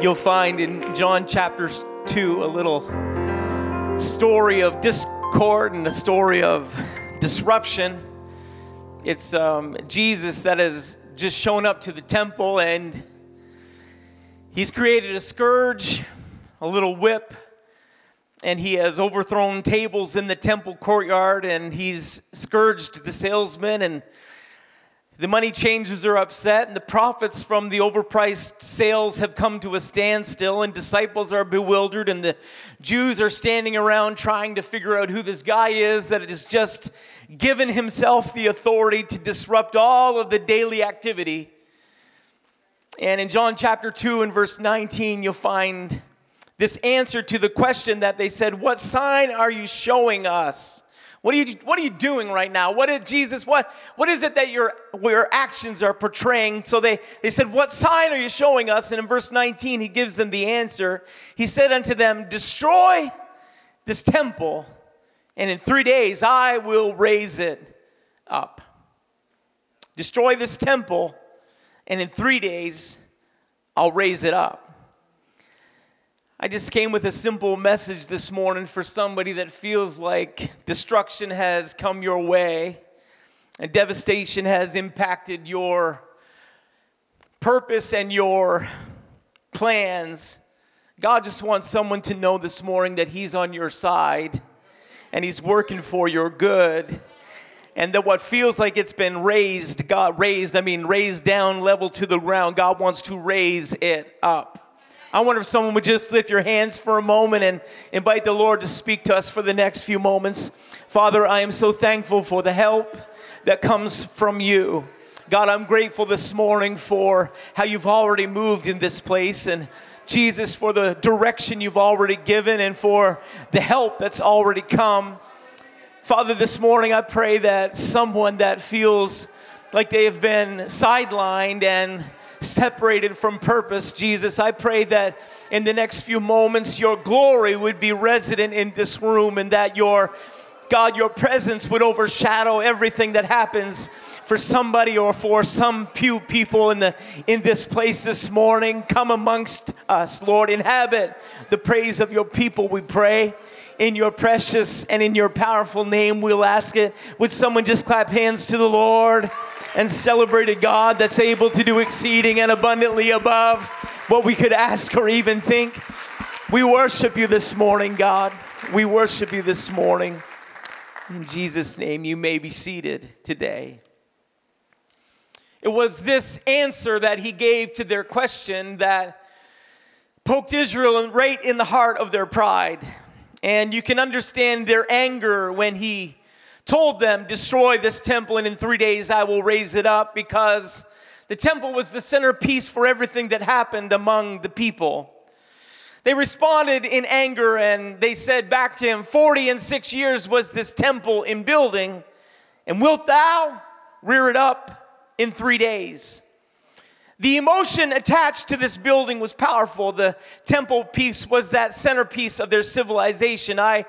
you'll find in John chapter 2 a little story of discord and a story of disruption. It's um, Jesus that has just shown up to the temple and he's created a scourge, a little whip, and he has overthrown tables in the temple courtyard and he's scourged the salesmen and the money changers are upset, and the profits from the overpriced sales have come to a standstill, and disciples are bewildered, and the Jews are standing around trying to figure out who this guy is that has just given himself the authority to disrupt all of the daily activity. And in John chapter 2 and verse 19, you'll find this answer to the question that they said, What sign are you showing us? What are you, what are you doing right now? What did Jesus, what, what is it that your, your actions are portraying? So they, they said, What sign are you showing us? And in verse 19, he gives them the answer. He said unto them, Destroy this temple, and in three days I will raise it up. Destroy this temple, and in three days I'll raise it up. I just came with a simple message this morning for somebody that feels like destruction has come your way and devastation has impacted your purpose and your plans. God just wants someone to know this morning that He's on your side and He's working for your good. And that what feels like it's been raised, God raised, I mean, raised down level to the ground, God wants to raise it up. I wonder if someone would just lift your hands for a moment and invite the Lord to speak to us for the next few moments. Father, I am so thankful for the help that comes from you. God, I'm grateful this morning for how you've already moved in this place and Jesus for the direction you've already given and for the help that's already come. Father, this morning I pray that someone that feels like they have been sidelined and separated from purpose, Jesus. I pray that in the next few moments, your glory would be resident in this room and that your God, your presence would overshadow everything that happens for somebody or for some few people in the in this place this morning. Come amongst us, Lord. Inhabit the praise of your people, we pray. In your precious and in your powerful name, we'll ask it. Would someone just clap hands to the Lord? And celebrate a God that's able to do exceeding and abundantly above what we could ask or even think. We worship you this morning, God. We worship you this morning. In Jesus' name, you may be seated today. It was this answer that he gave to their question that poked Israel right in the heart of their pride. And you can understand their anger when he told them, Destroy this temple, and in three days I will raise it up, because the temple was the centerpiece for everything that happened among the people. They responded in anger and they said back to him, Forty and six years was this temple in building, and wilt thou rear it up in three days? The emotion attached to this building was powerful. The temple piece was that centerpiece of their civilization. I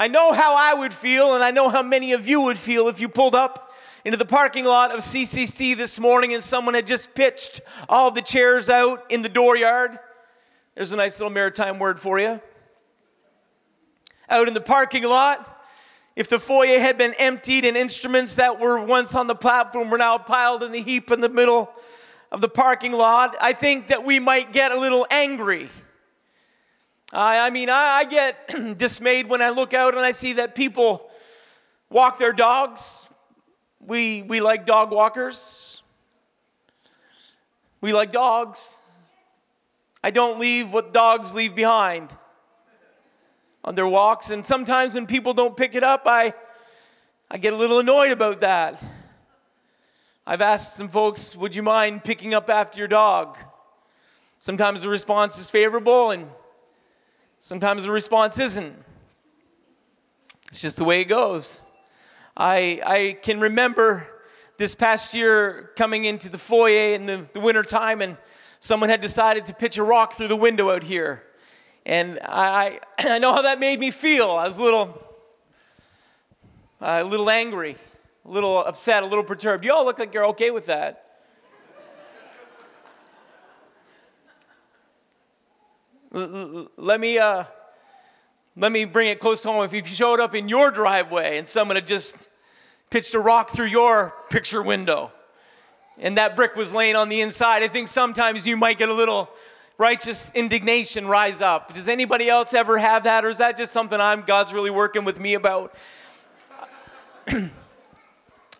I know how I would feel, and I know how many of you would feel if you pulled up into the parking lot of CCC this morning and someone had just pitched all the chairs out in the dooryard. There's a nice little maritime word for you. Out in the parking lot, if the foyer had been emptied and instruments that were once on the platform were now piled in the heap in the middle of the parking lot, I think that we might get a little angry. I, I mean, I, I get dismayed when I look out and I see that people walk their dogs. We, we like dog walkers. We like dogs. I don't leave what dogs leave behind on their walks. And sometimes when people don't pick it up, I, I get a little annoyed about that. I've asked some folks, would you mind picking up after your dog? Sometimes the response is favorable, and Sometimes the response isn't. It's just the way it goes. I, I can remember this past year coming into the foyer in the, the winter time and someone had decided to pitch a rock through the window out here. And I, I know how that made me feel. I was a little, uh, a little angry, a little upset, a little perturbed. You all look like you're okay with that. Let me uh, let me bring it close to home. If you showed up in your driveway and someone had just pitched a rock through your picture window, and that brick was laying on the inside, I think sometimes you might get a little righteous indignation rise up. Does anybody else ever have that, or is that just something I'm God's really working with me about?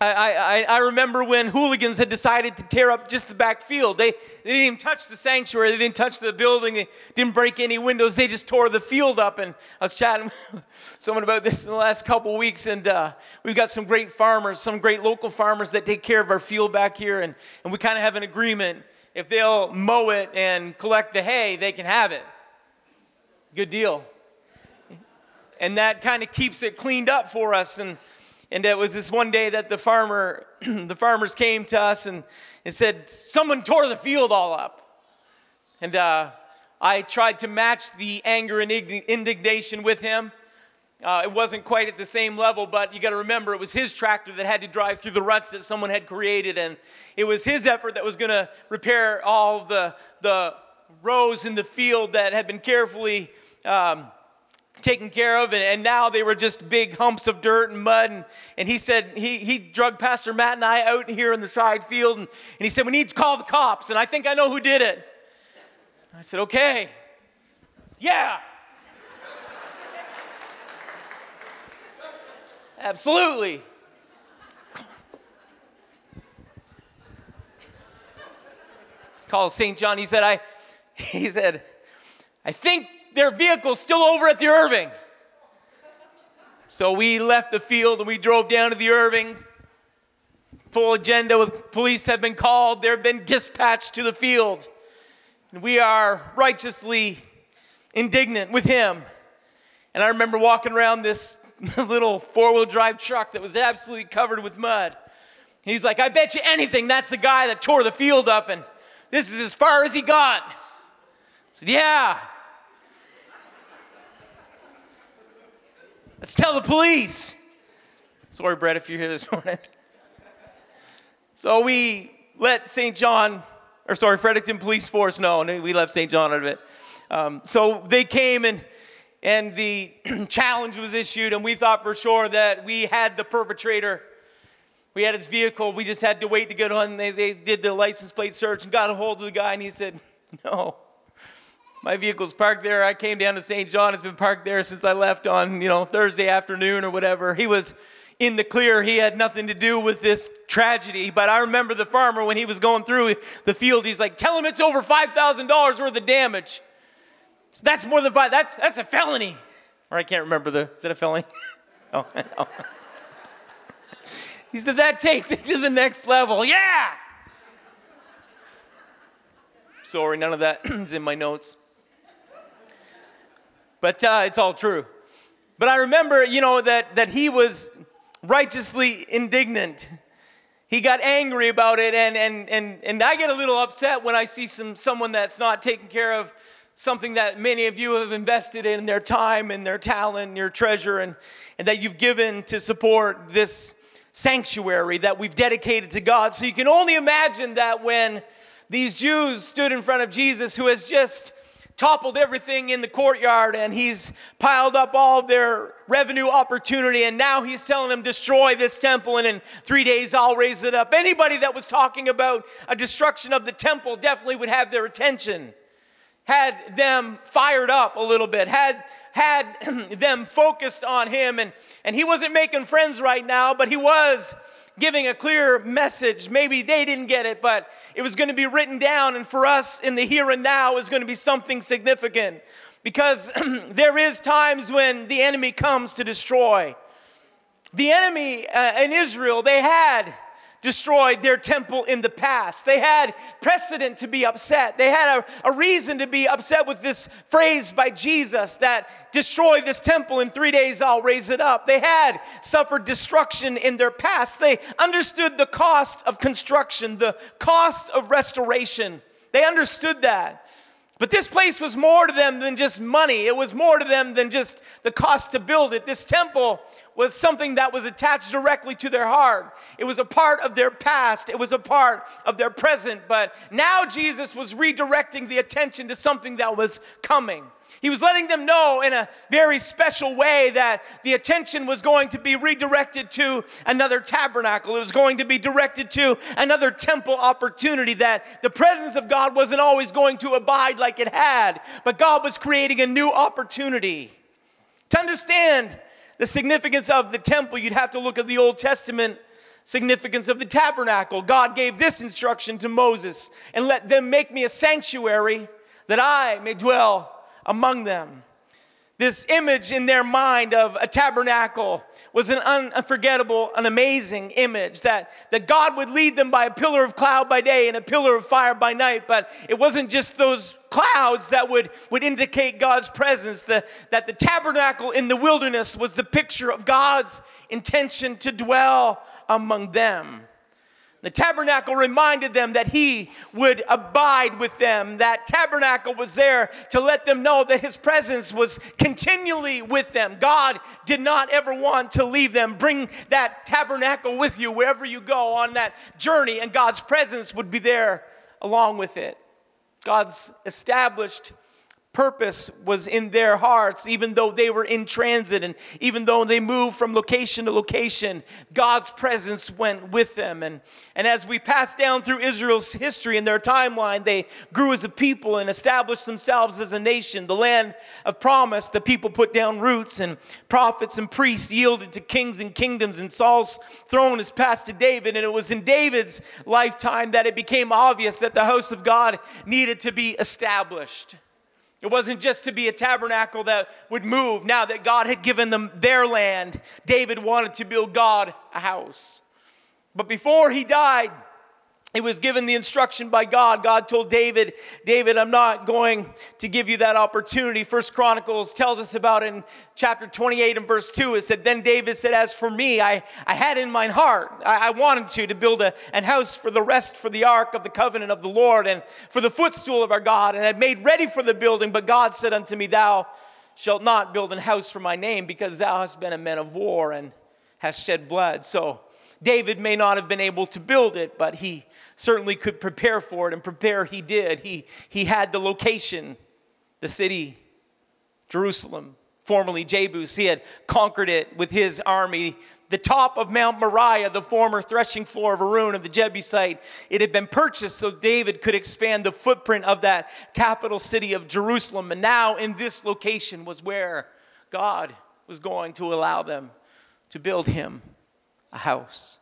I, I, I remember when hooligans had decided to tear up just the back field. They, they didn't even touch the sanctuary. They didn't touch the building. They didn't break any windows. They just tore the field up. And I was chatting with someone about this in the last couple weeks. And uh, we've got some great farmers, some great local farmers that take care of our field back here. And, and we kind of have an agreement. If they'll mow it and collect the hay, they can have it. Good deal. And that kind of keeps it cleaned up for us. And and it was this one day that the farmer, the farmers came to us and, and said, someone tore the field all up. And uh, I tried to match the anger and indignation with him. Uh, it wasn't quite at the same level, but you got to remember it was his tractor that had to drive through the ruts that someone had created, and it was his effort that was going to repair all the the rows in the field that had been carefully um, taken care of, and, and, now they were just big humps of dirt and mud. And, and he said, he, he drug Pastor Matt and I out here in the side field, and, and he said, We need to call the cops, and I think I know who did it. I said, Okay. Yeah. Absolutely. It's called St. John. He said, I, he said, I think their vehicle still over at the Irving. So we left the field and we drove down to the Irving. Full agenda with police have been called. They've been dispatched to the field. And we are righteously indignant with him. And I remember walking around this little four wheel drive truck that was absolutely covered with mud. He's like, I bet you anything that's the guy that tore the field up, and this is as far as he got. I said, Yeah. Let's tell the police. Sorry, Brett, if you're here this morning. So we let St. John, or sorry, Fredericton Police Force know, and we left St. John out of it. Um, so they came and and the challenge was issued, and we thought for sure that we had the perpetrator. We had his vehicle. We just had to wait to get on. They, they did the license plate search and got a hold of the guy, and he said, No, my vehicle's parked there. I came down to St. John. It's been parked there since I left on, you know, Thursday afternoon or whatever. He was in the clear. He had nothing to do with this tragedy. But I remember the farmer when he was going through the field, he's like, tell him it's over $5,000 worth of damage. So that's more than five. That's, that's a felony. Or I can't remember the, is it a felony? oh, no. He said, that takes it to the next level. Yeah. Sorry, none of that is in my notes but uh, it's all true. But I remember, you know, that, that he was righteously indignant. He got angry about it, and, and, and, and I get a little upset when I see some, someone that's not taking care of something that many of you have invested in their time and their talent, and your treasure, and, and that you've given to support this sanctuary that we've dedicated to God. So you can only imagine that when these Jews stood in front of Jesus, who has just toppled everything in the courtyard and he's piled up all their revenue opportunity and now he's telling them destroy this temple. And in three days i'll raise it up. Anybody that was talking about a destruction of the temple definitely would have their attention. Had them fired up a little bit had had them focused on him. And and he wasn't making friends right now but he was giving a clear message. Maybe they didn't get it, but it was going to be written down. And for us in the here and now is going to be something significant because there is times when the enemy comes to destroy. The enemy uh, in Israel, they had destroyed their temple in the past. They had precedent to be upset. They had a, a, reason to be upset with this phrase by Jesus that destroy this temple in three days, I'll raise it up. They had suffered destruction in their past. They understood the cost of construction, the cost of restoration. They understood that. But this place was more to them than just money. It was more to them than just the cost to build it. This temple was something that was attached directly to their heart. It was a part of their past, it was a part of their present. But now Jesus was redirecting the attention to something that was coming. He was letting them know in a very special way that the attention was going to be redirected to another tabernacle. It was going to be directed to another temple opportunity, that the presence of God wasn't always going to abide like it had, but God was creating a new opportunity. To understand the significance of the temple, you'd have to look at the Old Testament significance of the tabernacle. God gave this instruction to Moses and let them make me a sanctuary that I may dwell among them. This image in their mind of a tabernacle was an unforgettable, an amazing image that, that God would lead them by a pillar of cloud by day and a pillar of fire by night. But it wasn't just those clouds that would, would indicate God's presence, the, that the tabernacle in the wilderness was the picture of God's intention to dwell among them. The tabernacle reminded them that he would abide with them. That tabernacle was there to let them know that his presence was continually with them. God did not ever want to leave them. Bring that tabernacle with you wherever you go on that journey, and God's presence would be there along with it. God's established purpose was in their hearts, even though they were in transit and even though they moved from location to location, God's presence went with them. And, and as we pass down through Israel's history and their timeline, they grew as a people and established themselves as a nation. The land of promise, the people put down roots, and prophets and priests yielded to kings and kingdoms, and Saul's throne is passed to David. And it was in David's lifetime that it became obvious that the house of God needed to be established. It wasn't just to be a tabernacle that would move. Now that God had given them their land, David wanted to build God a house. But before he died, he was given the instruction by God. God told David, David, I'm not going to give you that opportunity. First Chronicles tells us about in chapter 28 and verse 2. It said, Then David said, As for me, I, I had in mine heart, I, I wanted to, to build a an house for the rest for the ark of the covenant of the Lord and for the footstool of our God, and had made ready for the building. But God said unto me, Thou shalt not build an house for my name, because thou hast been a man of war and hast shed blood. So David may not have been able to build it, but he certainly could prepare for it, and prepare he did. He, he had the location, the city, Jerusalem, formerly Jebus. He had conquered it with his army. The top of Mount Moriah, the former threshing floor of Arun of the Jebusite, it had been purchased so David could expand the footprint of that capital city of Jerusalem. And now, in this location, was where God was going to allow them to build him a house.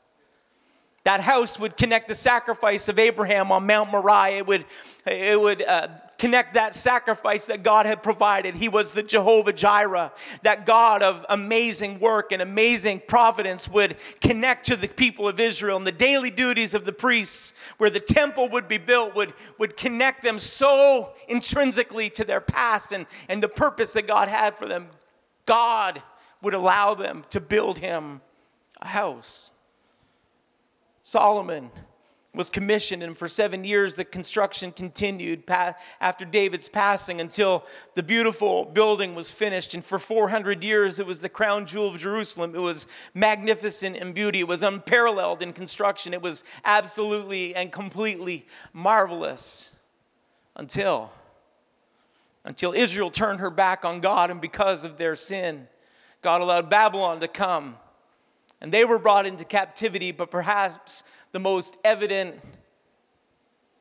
That house would connect the sacrifice of Abraham on Mount Moriah. It would, it would uh, connect that sacrifice that God had provided. He was the Jehovah Jireh, that God of amazing work and amazing providence would connect to the people of Israel. And the daily duties of the priests, where the temple would be built, would, would connect them so intrinsically to their past and, and the purpose that God had for them. God would allow them to build him a house. Solomon was commissioned, and for seven years the construction continued after David's passing until the beautiful building was finished. And for 400 years, it was the crown jewel of Jerusalem. It was magnificent in beauty, it was unparalleled in construction, it was absolutely and completely marvelous until. Until Israel turned her back on God, and because of their sin, God allowed Babylon to come and they were brought into captivity, but perhaps the most evident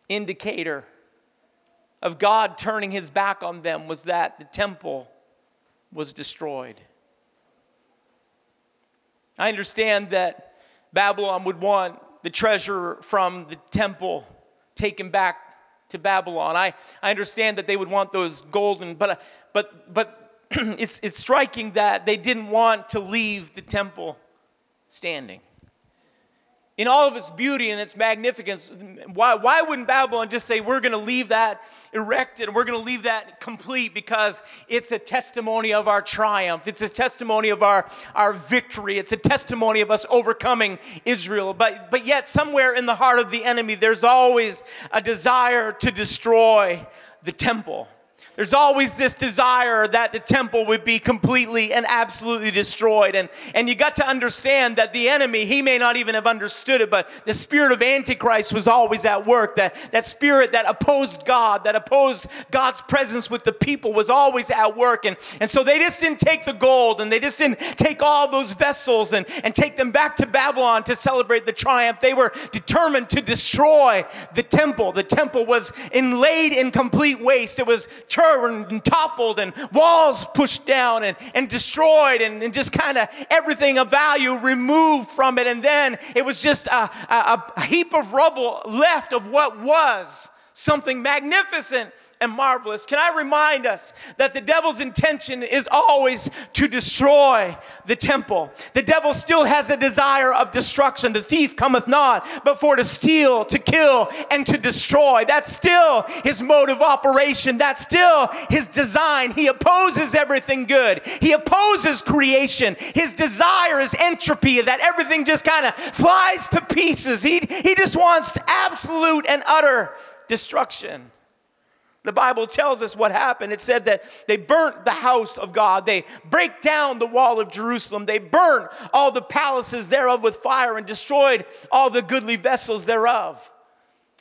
indicator of God turning his back on them was that the temple was destroyed. I understand that Babylon would want the treasure from the temple taken back to Babylon. I, I understand that they would want those golden, but, but, but it's, it's striking that they didn't want to leave the temple standing. In all of its beauty and its magnificence, why, why wouldn't Babylon just say, We're going to leave that erected and we're going to leave that complete because it's a testimony of our triumph? It's a testimony of our, our victory. It's a testimony of us overcoming Israel. But, but yet, somewhere in the heart of the enemy, there's always a desire to destroy the temple. There's always this desire that the temple would be completely and absolutely destroyed. And, and you got to understand that the enemy, he may not even have understood it, but the spirit of Antichrist was always at work. That, that spirit that opposed God, that opposed God's presence with the people was always at work. And, and so they just didn't take the gold and they just didn't take all those vessels and, and take them back to Babylon to celebrate the triumph. They were determined to destroy the temple. The temple was inlaid in complete waste. It was turned and toppled and walls pushed down and, and destroyed and, and just kind of everything of value removed from it. And then it was just a, a, a heap of rubble left of what was something magnificent and marvelous. Can I remind us that the devil's intention is always to destroy the temple? The devil still has a desire of destruction. The thief cometh not, but for to steal, to kill, and to destroy. That's still his mode of operation. That's still his design. He opposes everything good, he opposes creation. His desire is entropy, that everything just kind of flies to pieces. He, he just wants absolute and utter destruction. The Bible tells us what happened. It said that they burnt the house of God. They break down the wall of Jerusalem. They burnt all the palaces thereof with fire and destroyed all the goodly vessels thereof.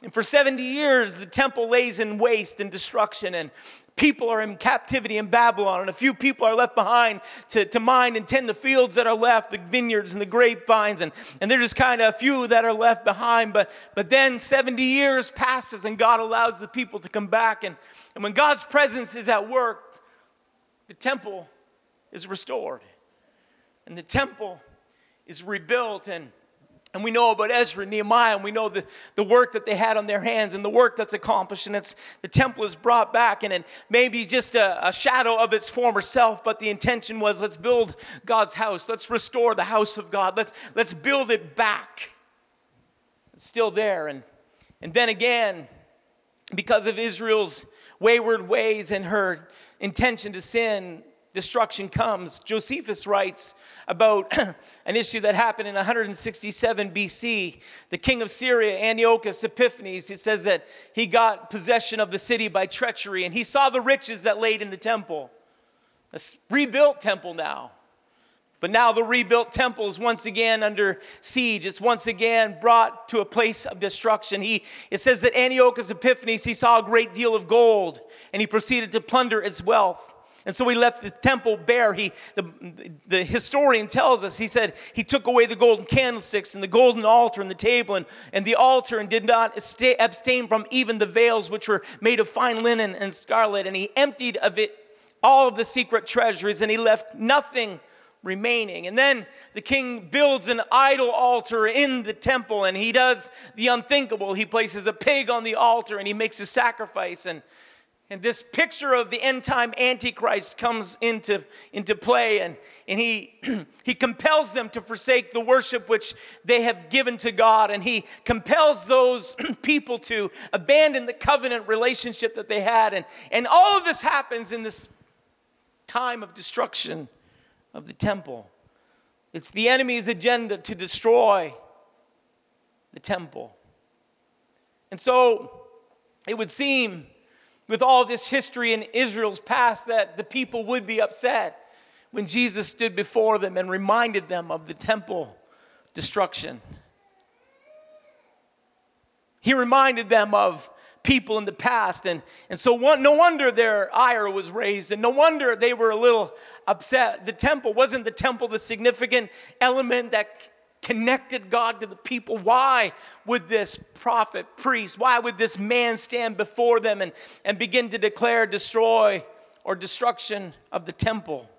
And for 70 years, the temple lays in waste and destruction. And people are in captivity in Babylon, and a few people are left behind to, to mine and tend the fields that are left, the vineyards and the grapevines, and, and there's just kind of a few that are left behind. But, but then 70 years passes, and God allows the people to come back. And, and when God's presence is at work, the temple is restored, and the temple is rebuilt, and and we know about Ezra and Nehemiah, and we know the, the work that they had on their hands and the work that's accomplished. And it's the temple is brought back, and it may be just a, a shadow of its former self, but the intention was let's build God's house. Let's restore the house of God. Let's, let's build it back. It's still there. And, and then again, because of Israel's wayward ways and her intention to sin, destruction comes. Josephus writes about an issue that happened in 167 BC. The king of Syria, Antiochus Epiphanes, he says that he got possession of the city by treachery and he saw the riches that laid in the temple. A rebuilt temple now. But now the rebuilt temple is once again under siege. It's once again brought to a place of destruction. He, it says that Antiochus Epiphanes, he saw a great deal of gold and he proceeded to plunder its wealth. And so he left the temple bare. He, the, the historian tells us, he said, he took away the golden candlesticks and the golden altar and the table and, and the altar and did not abstain from even the veils which were made of fine linen and scarlet. And he emptied of it all of the secret treasuries and he left nothing remaining. And then the king builds an idol altar in the temple and he does the unthinkable. He places a pig on the altar and he makes a sacrifice. And and this picture of the end time Antichrist comes into, into play, and, and he, he compels them to forsake the worship which they have given to God, and he compels those people to abandon the covenant relationship that they had. And, and all of this happens in this time of destruction of the temple. It's the enemy's agenda to destroy the temple. And so it would seem with all this history in Israel's past that the people would be upset when Jesus stood before them and reminded them of the temple destruction. He reminded them of people in the past. And, and so, one, no wonder their ire was raised, and no wonder they were a little upset. The temple wasn't the temple the significant element that connected God to the people. Why would this prophet, priest, why would this man stand before them and, and begin to declare destroy or destruction of the temple?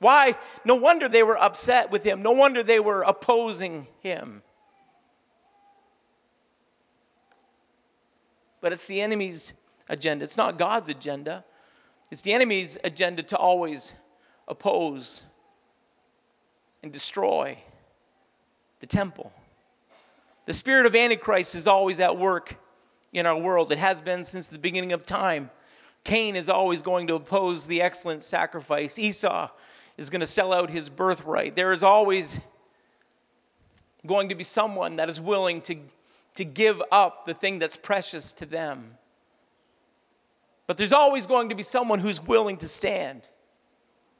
Why? No wonder they were upset with him. No wonder they were opposing him. But it's the enemy's agenda. It's not God's agenda. It's the enemy's agenda to always oppose and destroy the temple. The spirit of Antichrist is always at work in our world. It has been since the beginning of time. Cain is always going to oppose the excellent sacrifice. Esau is going to sell out his birthright. There is always going to be someone that is willing to, to give up the thing that's precious to them. But there's always going to be someone who's willing to stand.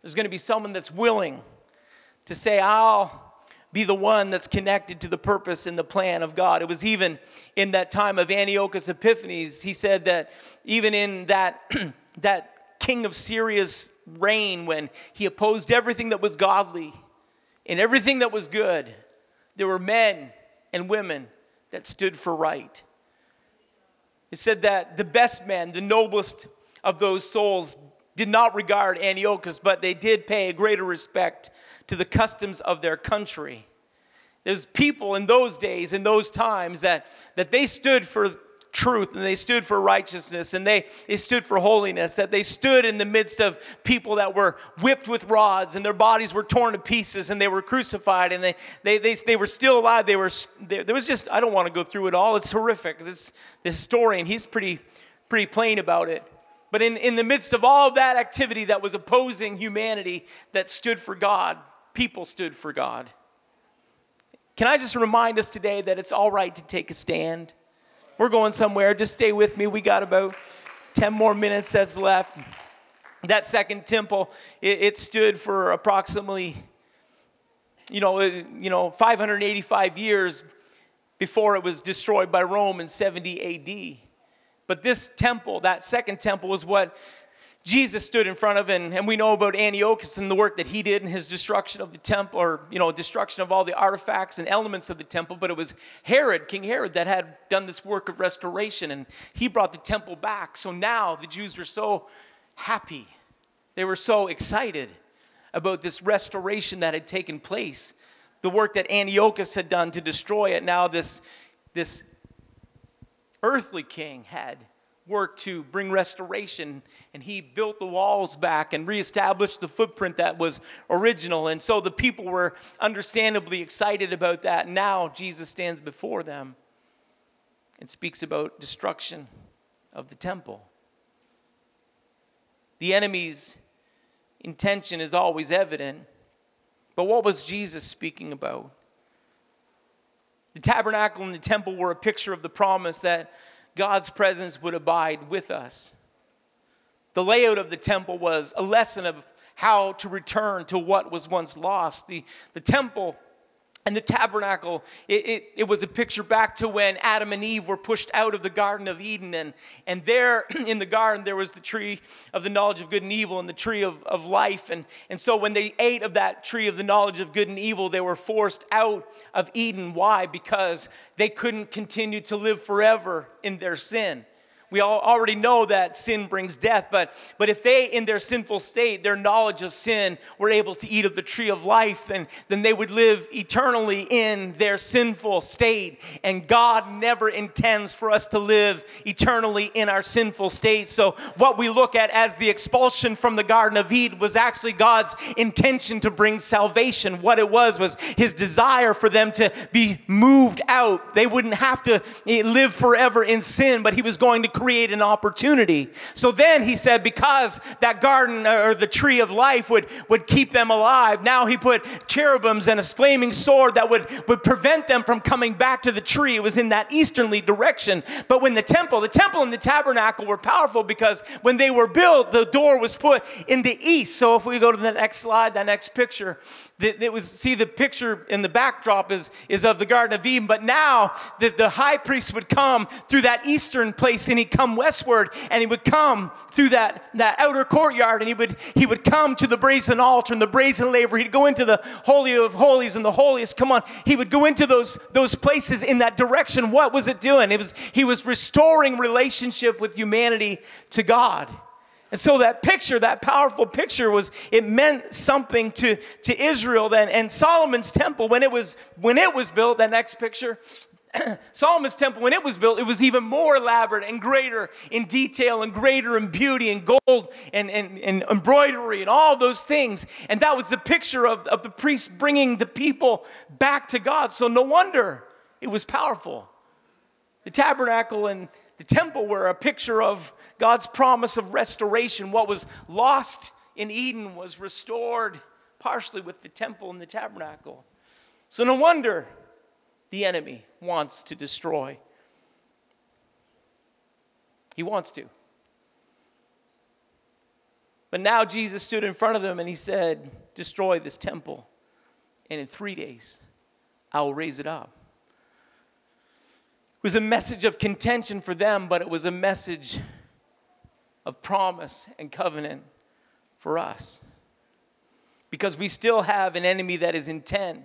There's going to be someone that's willing to say, I'll be the one that's connected to the purpose and the plan of God. It was even in that time of Antiochus Epiphanes, he said that even in that, that king of Syria's reign, when he opposed everything that was godly and everything that was good, there were men and women that stood for right. It said that the best men, the noblest of those souls, did not regard Antiochus, but they did pay a greater respect to the customs of their country. There's people in those days, in those times, that, that they stood for truth and they stood for righteousness and they, they stood for holiness, that they stood in the midst of people that were whipped with rods and their bodies were torn to pieces and they were crucified and they, they, they, they were still alive. They were, there was just, I don't want to go through it all. It's horrific. This, the historian, he's pretty, pretty plain about it. But in, in the midst of all of that activity that was opposing humanity that stood for God, people stood for God. Can I just remind us today that it's all right to take a stand? We're going somewhere. Just stay with me. We got about 10 more minutes that's left. That second temple, it, it stood for approximately, you know, uh, you know, 585 years before it was destroyed by Rome in 70 AD. But this temple, that second temple, was what Jesus stood in front of, and, and we know about Antiochus and the work that he did in his destruction of the temple, or, you know, destruction of all the artifacts and elements of the temple. But it was Herod, King Herod, that had done this work of restoration, and he brought the temple back. So now the Jews were so happy. They were so excited about this restoration that had taken place. The work that Antiochus had done to destroy it, now this, this earthly king had work to bring restoration and he built the walls back and reestablished the footprint that was original. And so the people were understandably excited about that. Now jesus stands before them and speaks about destruction of the temple. The enemy's intention is always evident but what was jesus speaking about? The tabernacle and the temple were a picture of the promise that God's presence would abide with us. The layout of the temple was a lesson of how to return to what was once lost. The, the temple and the tabernacle, it, it, it, was a picture back to when Adam and Eve were pushed out of the Garden of Eden. And, and there in the garden, there was the tree of the knowledge of good and evil and the tree of, of life. And, and so when they ate of that tree of the knowledge of good and evil, they were forced out of Eden. Why? Because they couldn't continue to live forever in their sin. We all already know that sin brings death, but, but if they, in their sinful state, their knowledge of sin, were able to eat of the tree of life, then, then they would live eternally in their sinful state. And God never intends for us to live eternally in our sinful state. So, what we look at as the expulsion from the Garden of Eden was actually God's intention to bring salvation. What it was was his desire for them to be moved out. They wouldn't have to eh, live forever in sin, but he was going to create an opportunity. So then he said, because that garden uh, or the tree of life would, would keep them alive, now he put cherubims and a flaming sword that would, would prevent them from coming back to the tree. It was in that easternly direction. But when the temple, the temple and the tabernacle were powerful because when they were built, the door was put in the east. So if we go to the next slide, that next picture, it was see the picture in the backdrop is, is of the Garden of Eden, but now that the high priest would come through that eastern place and he'd come westward and he would come through that, that outer courtyard and he would, he would come to the brazen altar and the brazen laver. He'd go into the Holy of Holies and the holiest. Come on. He would go into those, those places in that direction. What was it doing? It was, he was restoring relationship with humanity to God. And so that picture, that powerful picture was, it meant something to, to Israel then. And Solomon's temple, when it was, when it was built, that next picture, Solomon's temple, when it was built, it was even more elaborate and greater in detail and greater in beauty and gold and, and, and embroidery and all those things. And that was the picture of, of the priest bringing the people back to God. So no wonder it was powerful. The tabernacle and the temple were a picture of God's promise of restoration. What was lost in Eden was restored partially with the temple and the tabernacle. So no wonder the enemy wants to destroy. He wants to. But now Jesus stood in front of them and he said, Destroy this temple, and in three days I will raise it up. It was a message of contention for them, but it was a message of promise and covenant for us. Because we still have an enemy that is intent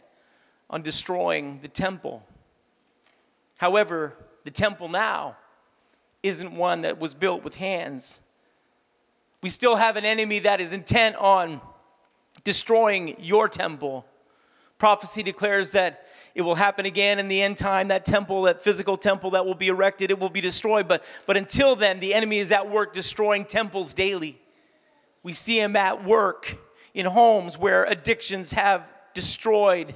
on destroying the temple. However, the temple now isn't one that was built with hands. We still have an enemy that is intent on destroying your temple. Prophecy declares that it will happen again in the end time. That temple, that physical temple that will be erected, it will be destroyed. But, but until then, the enemy is at work destroying temples daily. We see him at work in homes where addictions have destroyed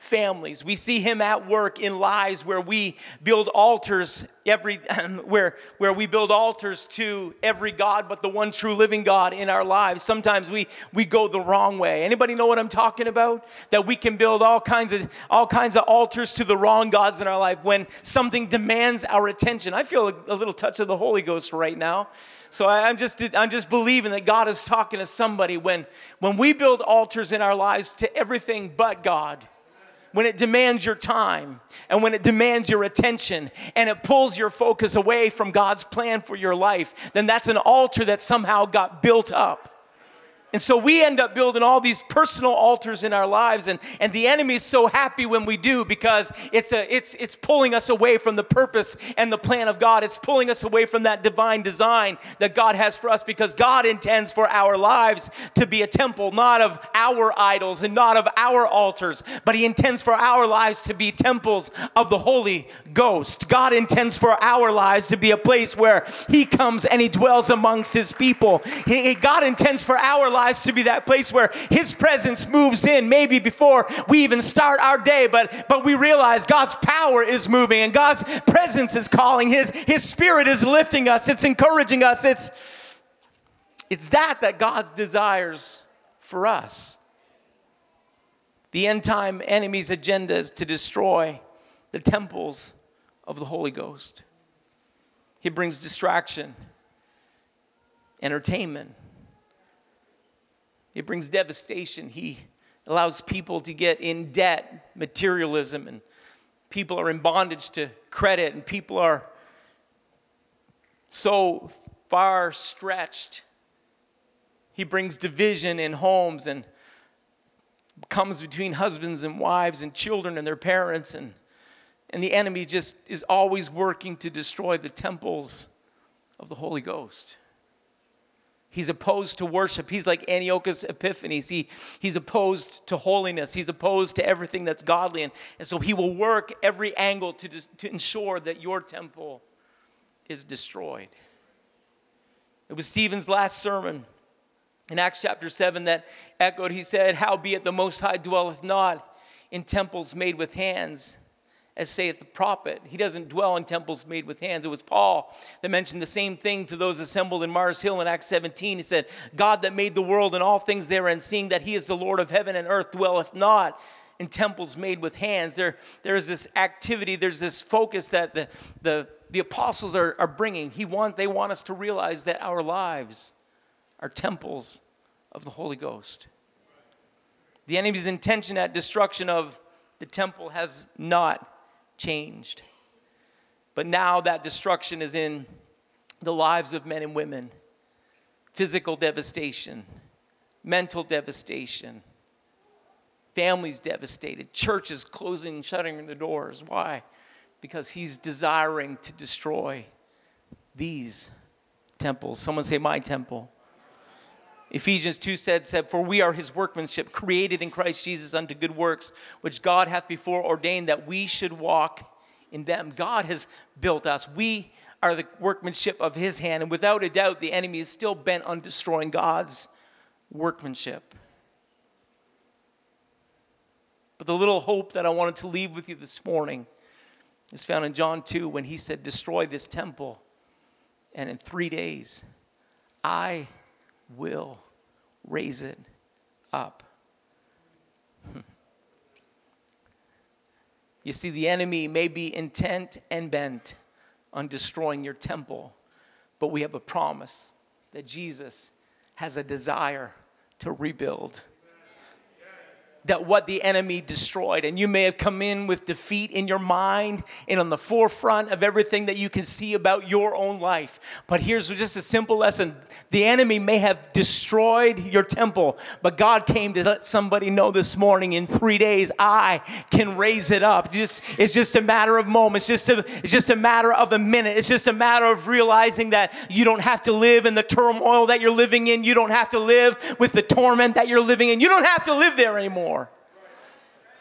families. We see him at work in lives where we build altars every where where we build altars to every god but the one true living God in our lives. Sometimes we we go the wrong way. Anybody know what I'm talking about? That we can build all kinds of all kinds of altars to the wrong gods in our life when something demands our attention. I feel a, a little touch of the Holy Ghost right now. So I, am just I'm just believing that God is talking to somebody when when we build altars in our lives to everything but God when it demands your time and when it demands your attention and it pulls your focus away from God's plan for your life, then that's an altar that somehow got built up. And so we end up building all these personal altars in our lives, and, and the enemy is so happy when we do because it's, a, it's, it's pulling us away from the purpose and the plan of God. It's pulling us away from that divine design that God has for us because God intends for our lives to be a temple, not of our idols and not of our altars, but He intends for our lives to be temples of the Holy Ghost. God intends for our lives to be a place where He comes and He dwells amongst His people. He, God intends for our lives lives to be that place where His presence moves in, maybe before we even start our day, but, but we realize God's power is moving and God's presence is calling. His, His Spirit is lifting us, it's encouraging us. It's, it's that that God desires for us. The end time enemy's agenda is to destroy the temples of the Holy Ghost. He brings distraction, entertainment, it brings devastation. He allows people to get in debt, materialism, and people are in bondage to credit, and people are so far stretched. He brings division in homes and comes between husbands and wives and children and their parents and and the enemy just is always working to destroy the temples of the Holy Ghost. He's opposed to worship. He's like Antiochus Epiphanes. He, he's opposed to holiness. He's opposed to everything that's godly. And, and so he will work every angle to, to ensure that your temple is destroyed. It was Stephen's last sermon in Acts chapter 7 that echoed. He said, Howbeit the Most High dwelleth not in temples made with hands as saith the prophet. He doesn't dwell in temples made with hands. It was Paul that mentioned the same thing to those assembled in Mars Hill in Acts 17. He said, God that made the world and all things therein, seeing that he is the Lord of heaven and earth, dwelleth not in temples made with hands. There, there's this activity, there's this focus that the, the, the apostles are, are bringing. He want, they want us to realize that our lives are temples of the Holy Ghost. The enemy's intention at destruction of the temple has not changed. But now that destruction is in the lives of men and women physical devastation, mental devastation, families devastated, churches closing and shutting the doors. Why? Because he's desiring to destroy these temples. Someone say, My temple. Ephesians 2 said, said, For we are his workmanship, created in Christ Jesus unto good works, which God hath before ordained that we should walk in them. God has built us. We are the workmanship of his hand. And without a doubt, the enemy is still bent on destroying God's workmanship. But the little hope that I wanted to leave with you this morning is found in John 2 when he said, Destroy this temple, and in three days I will raise it up. You see, the enemy may be intent and bent on destroying your temple, but we have a promise that Jesus has a desire to rebuild that what the enemy destroyed. And you may have come in with defeat in your mind and on the forefront of everything that you can see about your own life. But here's just a simple lesson the enemy may have destroyed your temple, but God came to let somebody know this morning in three days, I can raise it up. Just, it's just a matter of moments, just a, it's just a matter of a minute. It's just a matter of realizing that you don't have to live in the turmoil that you're living in, you don't have to live with the torment that you're living in, you don't have to live there anymore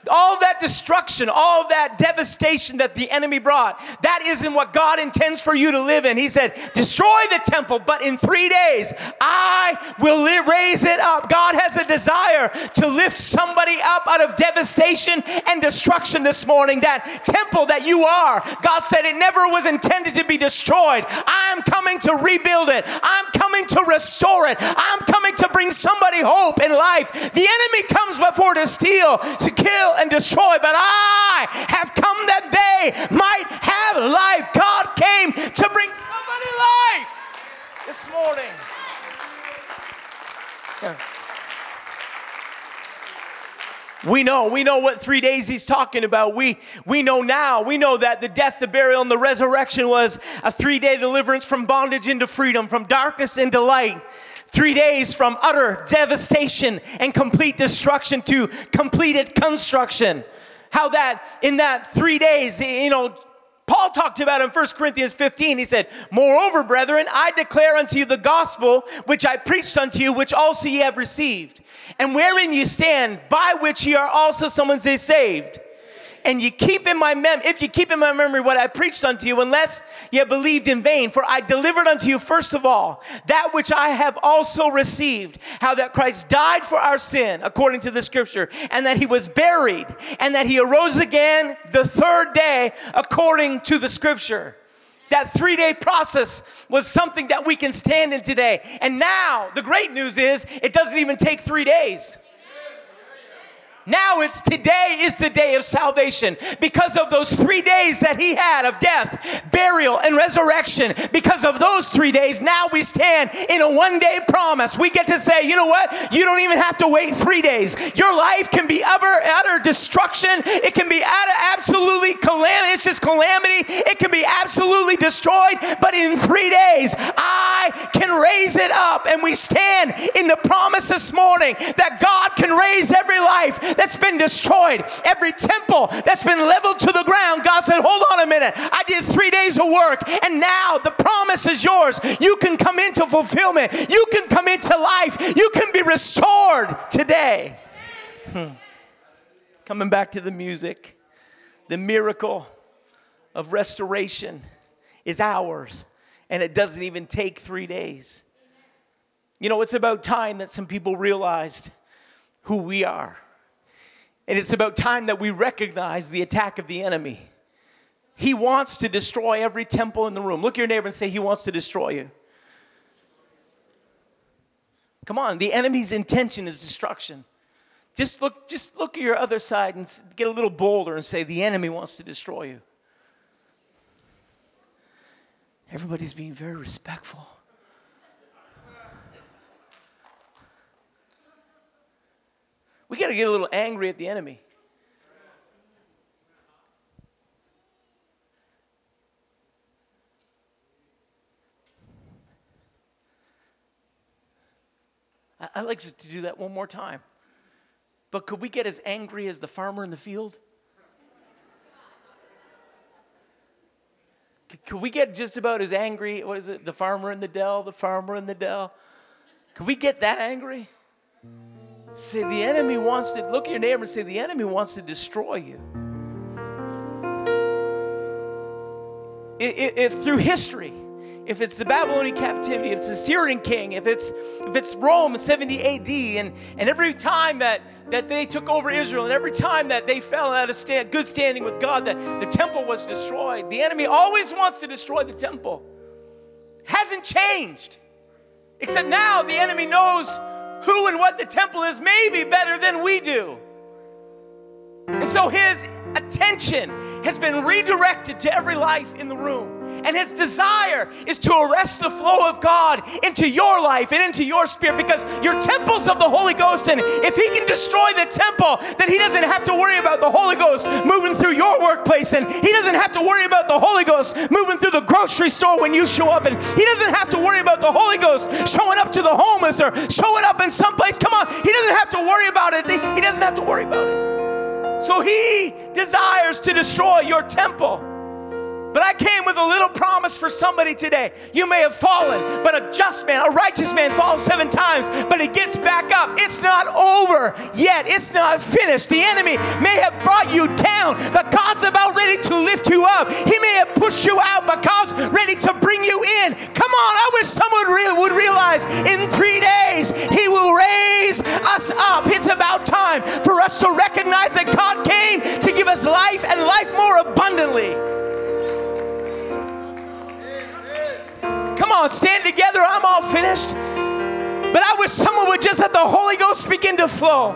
all that destruction, all that devastation that the enemy brought, that isn't what God intends for you to live in. He said, Destroy the temple, but in three days I will raise it up. God has a desire to lift somebody up out of devastation and destruction this morning. That temple that you are, God said it never was intended to be destroyed. I'm coming to rebuild it, I'm coming to restore it, I'm coming to bring somebody hope and life. The enemy comes before to steal, to kill, and destroy, but I have come that they might have life. God came to bring somebody life this morning. We know, we know what three days he's talking about. We, we know now, we know that the death, the burial, and the resurrection was a three day deliverance from bondage into freedom, from darkness into light. Three days from utter devastation and complete destruction to completed construction. How that in that three days, you know, Paul talked about in 1 Corinthians 15. He said, Moreover, brethren, I declare unto you the gospel which I preached unto you, which also ye have received, and wherein you stand, by which ye are also, someone say, saved and you keep in my mem if you keep in my memory what I preached unto you, unless you believed in vain. For I delivered unto you first of all that which I have also received, how that Christ died for our sin, according to the scripture, and that he was buried, and that he arose again the third day, according to the scripture. That three day process was something that we can stand in today. And now, the great news is, it doesn't even take three days. Now it's today is the day of salvation because of those three days that he had of death, burial, and resurrection. Because of those three days, now we stand in a one day promise. We get to say, you know what? You don't even have to wait three days. Your life can be utter, utter destruction. It can be utter, absolutely calamity. It's just calamity. It can be absolutely destroyed. But in three days, I can raise it up. And we stand in the promise this morning that God can raise every life that's been destroyed, every temple that's been leveled to the ground, God said, Hold on a minute. I did three days of work, and now the promise is yours. You can come into fulfillment, you can come into life, you can be restored today. Hmm. Coming back to the music, the miracle of restoration is ours, and it doesn't even take three days. You know, it's about time that some people realized who we are. And it's about time that we recognize the attack of the enemy. He wants to destroy every temple in the room. Look at your neighbor and say, He wants to destroy you. Come on, the enemy's intention is destruction. Just look, just look at your other side and get a little bolder and say, The enemy wants to destroy you. Everybody's being very respectful. We got to get a little angry at the enemy. I'd like just to do that one more time. But could we get as angry as the farmer in the field? Could we get just about as angry? What is it? The farmer in the dell, the farmer in the dell. Could we get that angry? Say, the enemy wants to, look at your neighbor and say, the enemy wants to destroy you. If, if through history, if it's the Babylonian captivity, if it's the Syrian king, if it's if it's Rome in 70 AD, and, and every time that, that they took over Israel, and every time that they fell out of stand, good standing with God, that the temple was destroyed. The enemy always wants to destroy the temple. Hasn't changed. Except now the enemy knows who and what the temple is maybe better than we do. And so his attention has been redirected to every life in the room. And his desire is to arrest the flow of God into your life and into your spirit because you're temples of the Holy Ghost. And if he can destroy the temple, then he doesn't have to worry about the Holy Ghost moving through your workplace. And he doesn't have to worry about the Holy Ghost moving through the grocery store when you show up. And he doesn't have to worry about the Holy Ghost showing up to the homeless or showing up in some place. Come on, he doesn't have to worry about it. He doesn't have to worry about it. So he desires to destroy your temple. But I came with a little promise for somebody today. You may have fallen, but a just man, a righteous man falls seven times, but he gets back up. It's not over yet, it's not finished. The enemy may have brought you down, but God's about ready to lift you up. He may have pushed you out, but God's ready to bring you in. Come on, I wish someone would realize in three days he will raise us up. It's about time for us to recognize that God came to give us life and life more abundantly. On, stand together. I'm all finished. But I wish someone would just let the Holy Ghost begin to flow.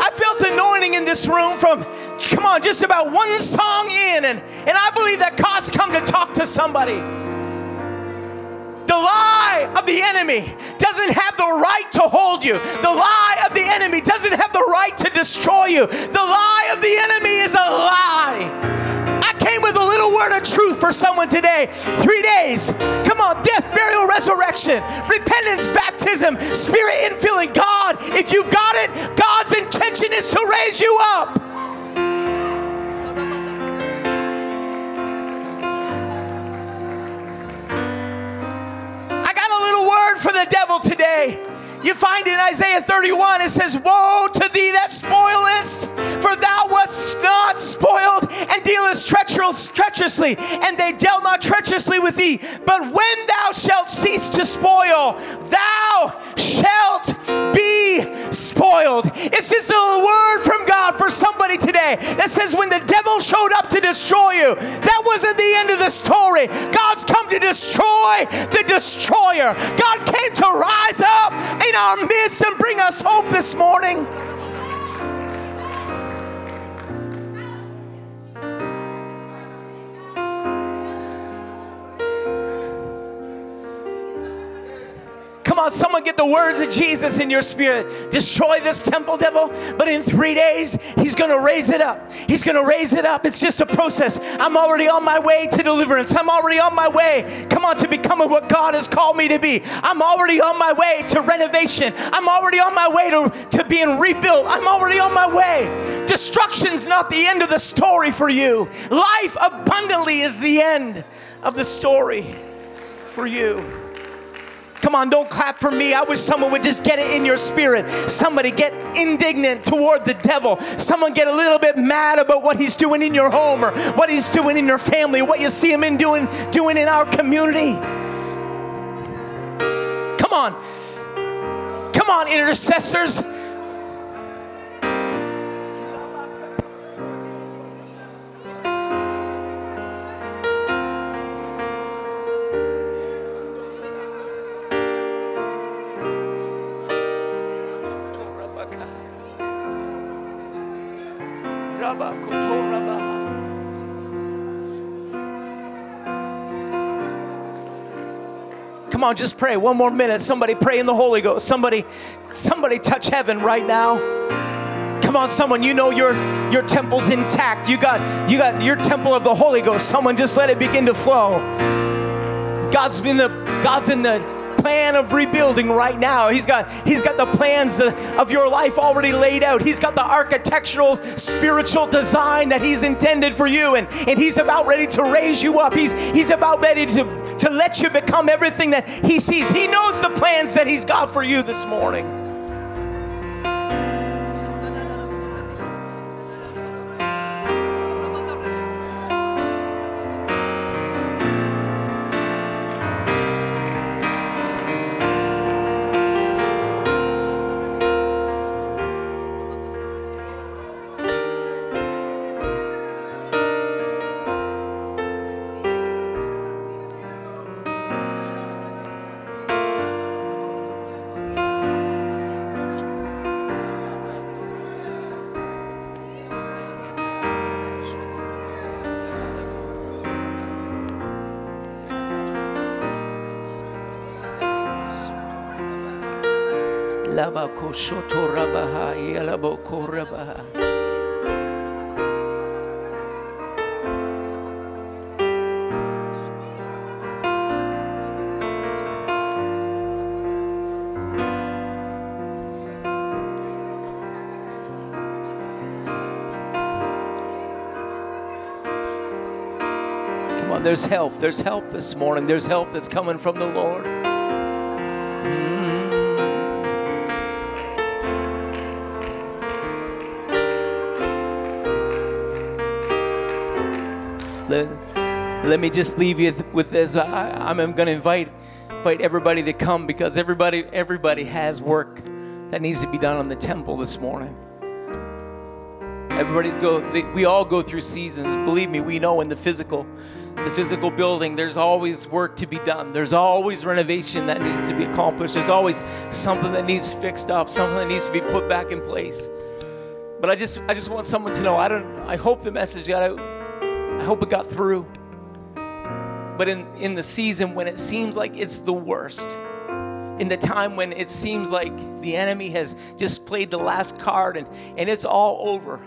I felt anointing in this room from, come on, just about one song in. And, and I believe that God's come to talk to somebody. The lie of the enemy doesn't have the right to hold you. The lie of the enemy doesn't have the right to destroy you. The lie of the enemy is a lie came with a little word of truth for someone today. Three days. Come on, death, burial, resurrection, repentance, baptism, spirit infilling. God, if you've got it, God's intention is to raise you up. I got a little word for the devil today. You find in Isaiah 31, it says, Woe to thee that spoilest, for thou wast not spoiled, and dealest treacherously, and they dealt not treacherously with thee. But when thou shalt cease to spoil, thou shalt be spoiled. It's just a word from God for somebody today that says, When the devil showed up to destroy you, that wasn't the end of the story. God's come to destroy the destroyer. God came to rise up in our midst and bring us hope this morning. Come on, someone get the words of Jesus in your spirit. Destroy this temple, devil. But in three days, he's going to raise it up. He's going to raise it up. It's just a process. I'm already on my way to deliverance. I'm already on my way. Come on, to becoming what God has called me to be. I'm already on my way to renovation. I'm already on my way to, to being rebuilt. I'm already on my way. Destruction's not the end of the story for you, life abundantly is the end of the story for you. Come on, don't clap for me. I wish someone would just get it in your spirit. Somebody get indignant toward the devil. Someone get a little bit mad about what he's doing in your home or what he's doing in your family, what you see him in doing, doing in our community. Come on. Come on, intercessors. Come on, just pray. One more minute. Somebody pray in the Holy Ghost. Somebody, somebody touch heaven right now. Come on, someone, you know your your temple's intact. You got you got your temple of the Holy Ghost. Someone just let it begin to flow. God's in the God's in the plan of rebuilding right now. He's got he's got the plans of your life already laid out. He's got the architectural spiritual design that he's intended for you and and he's about ready to raise you up. He's he's about ready to to let you become everything that he sees. He knows the plans that he's got for you this morning. There's help. There's help this morning. There's help that's coming from the Lord. Let me just leave you with this. I, am going to invite invite everybody to come because everybody everybody has work that needs to be done on the temple this morning. Everybody's go. They, we all go through seasons. Believe me, we know in the physical the physical building, there's always work to be done. There's always renovation that needs to be accomplished. There's always something that needs fixed up, something that needs to be put back in place. But I just I just want someone to know. I don't I hope the message got out. I hope it got through. But in, in the season when it seems like it's the worst, in the time when it seems like the enemy has just played the last card and, and it's all over,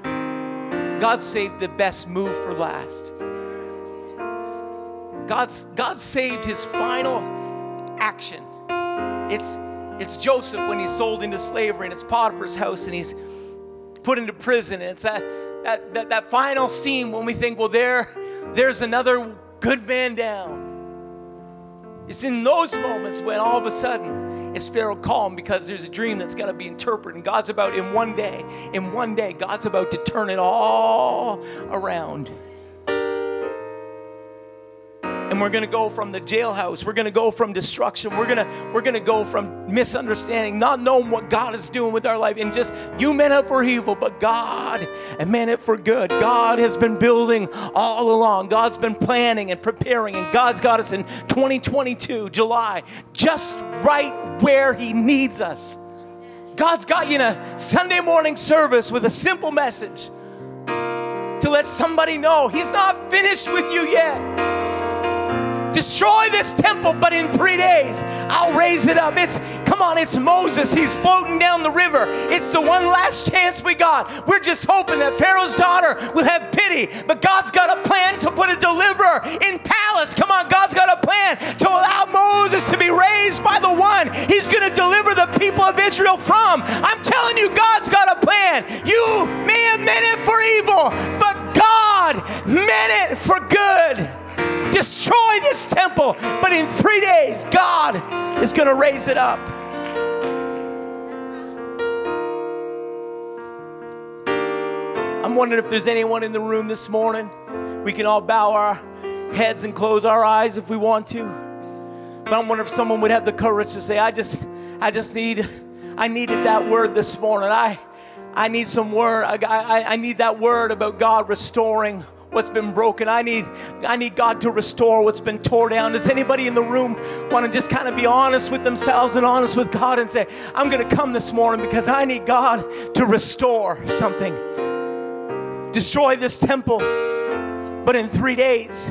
God saved the best move for last. God's, God saved his final action. It's, it's Joseph when he's sold into slavery and it's Potiphar's house and he's put into prison. And it's that, that, that, that final scene when we think, well, there, there's another good man down. It's in those moments when all of a sudden it's Pharaoh calm because there's a dream that's got to be interpreted. And God's about, in one day, in one day, God's about to turn it all around and we're going to go from the jailhouse we're going to go from destruction we're going to we're going to go from misunderstanding not knowing what god is doing with our life and just you meant it for evil but god and meant it for good. God has been building all along. God's been planning and preparing and god's got us in 2022 july just right where he needs us. God's got you in a sunday morning service with a simple message to let somebody know he's not finished with you yet destroy this temple, but in three days I'll raise it up. It's, come on, it's Moses. He's floating down the river. It's the one last chance we got. We're just hoping that Pharaoh's daughter will have pity, but God's got a plan to put a deliverer in palace. Come on, God's got a plan to allow Moses to be raised by the one he's going to deliver the people of Israel from. I'm telling you, God's got a plan. You may have meant it for evil, but God meant it for good destroy this temple, but in three days, God is going to raise it up. I'm wondering if there's anyone in the room this morning. We can all bow our heads and close our eyes if we want to. But I'm wondering if someone would have the courage to say, I just, I just need, I needed that word this morning. I, I need some word. I, I, I need that word about God restoring what's been broken. I need I need God to restore what's been torn down. Does anybody in the room want to just kind of be honest with themselves and honest with God and say, I'm going to come this morning because I need God to restore something. Destroy this temple, but in 3 days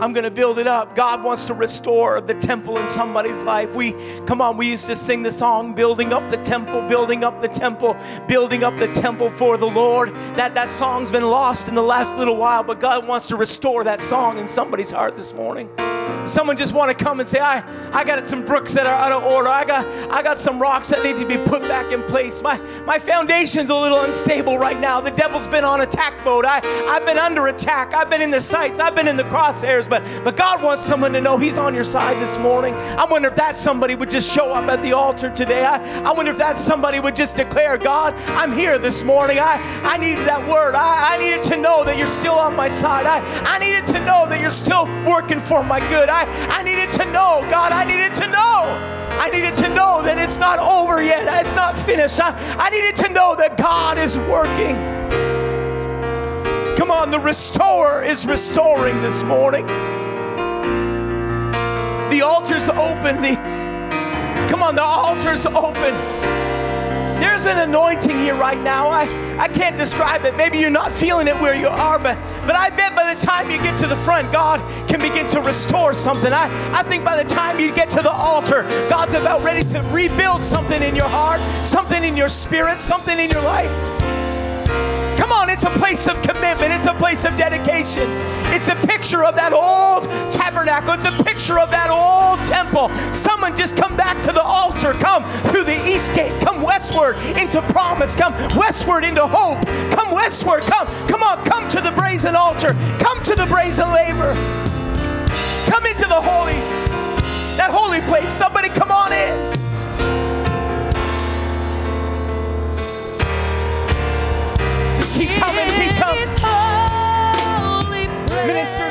I'm going to build it up. God wants to restore the temple in somebody's life. We, come on, we used to sing the song, building up the temple, building up the temple, building up the temple for the Lord. That, that song's been lost in the last little while, but God wants to restore that song in somebody's heart this morning. Someone just want to come and say, I, I got some brooks that are out of order. I got, I got some rocks that need to be put back in place. My, my foundation's a little unstable right now. The devil's been on attack mode. I, I've been under attack. I've been in the sights. I've been in the crosshairs. But, but God wants someone to know He's on your side this morning. I wonder if that somebody would just show up at the altar today. I, I wonder if that somebody would just declare, God, I'm here this morning. I, I needed that word. I, I needed to know that you're still on my side. I, I needed to know that you're still working for my good. I, I needed to know, God, I needed to know. I needed to know that it's not over yet, it's not finished. I, I needed to know that God is working. Come on, the restorer is restoring this morning. The altar's open. The, come on, the altar's open. There's an anointing here right now. I, I can't describe it. Maybe you're not feeling it where you are, but, but I bet by the time you get to the front, God can begin to restore something. I, I think by the time you get to the altar, God's about ready to rebuild something in your heart, something in your spirit, something in your life. It's a place of commitment. It's a place of dedication. It's a picture of that old tabernacle. It's a picture of that old temple. Someone just come back to the altar. Come through the east gate. Come westward into promise. Come westward into hope. Come westward. Come, come on, come to the brazen altar. Come to the brazen laver. Come into the holy, that holy place. Somebody come on in. Keep coming, keep coming. Minister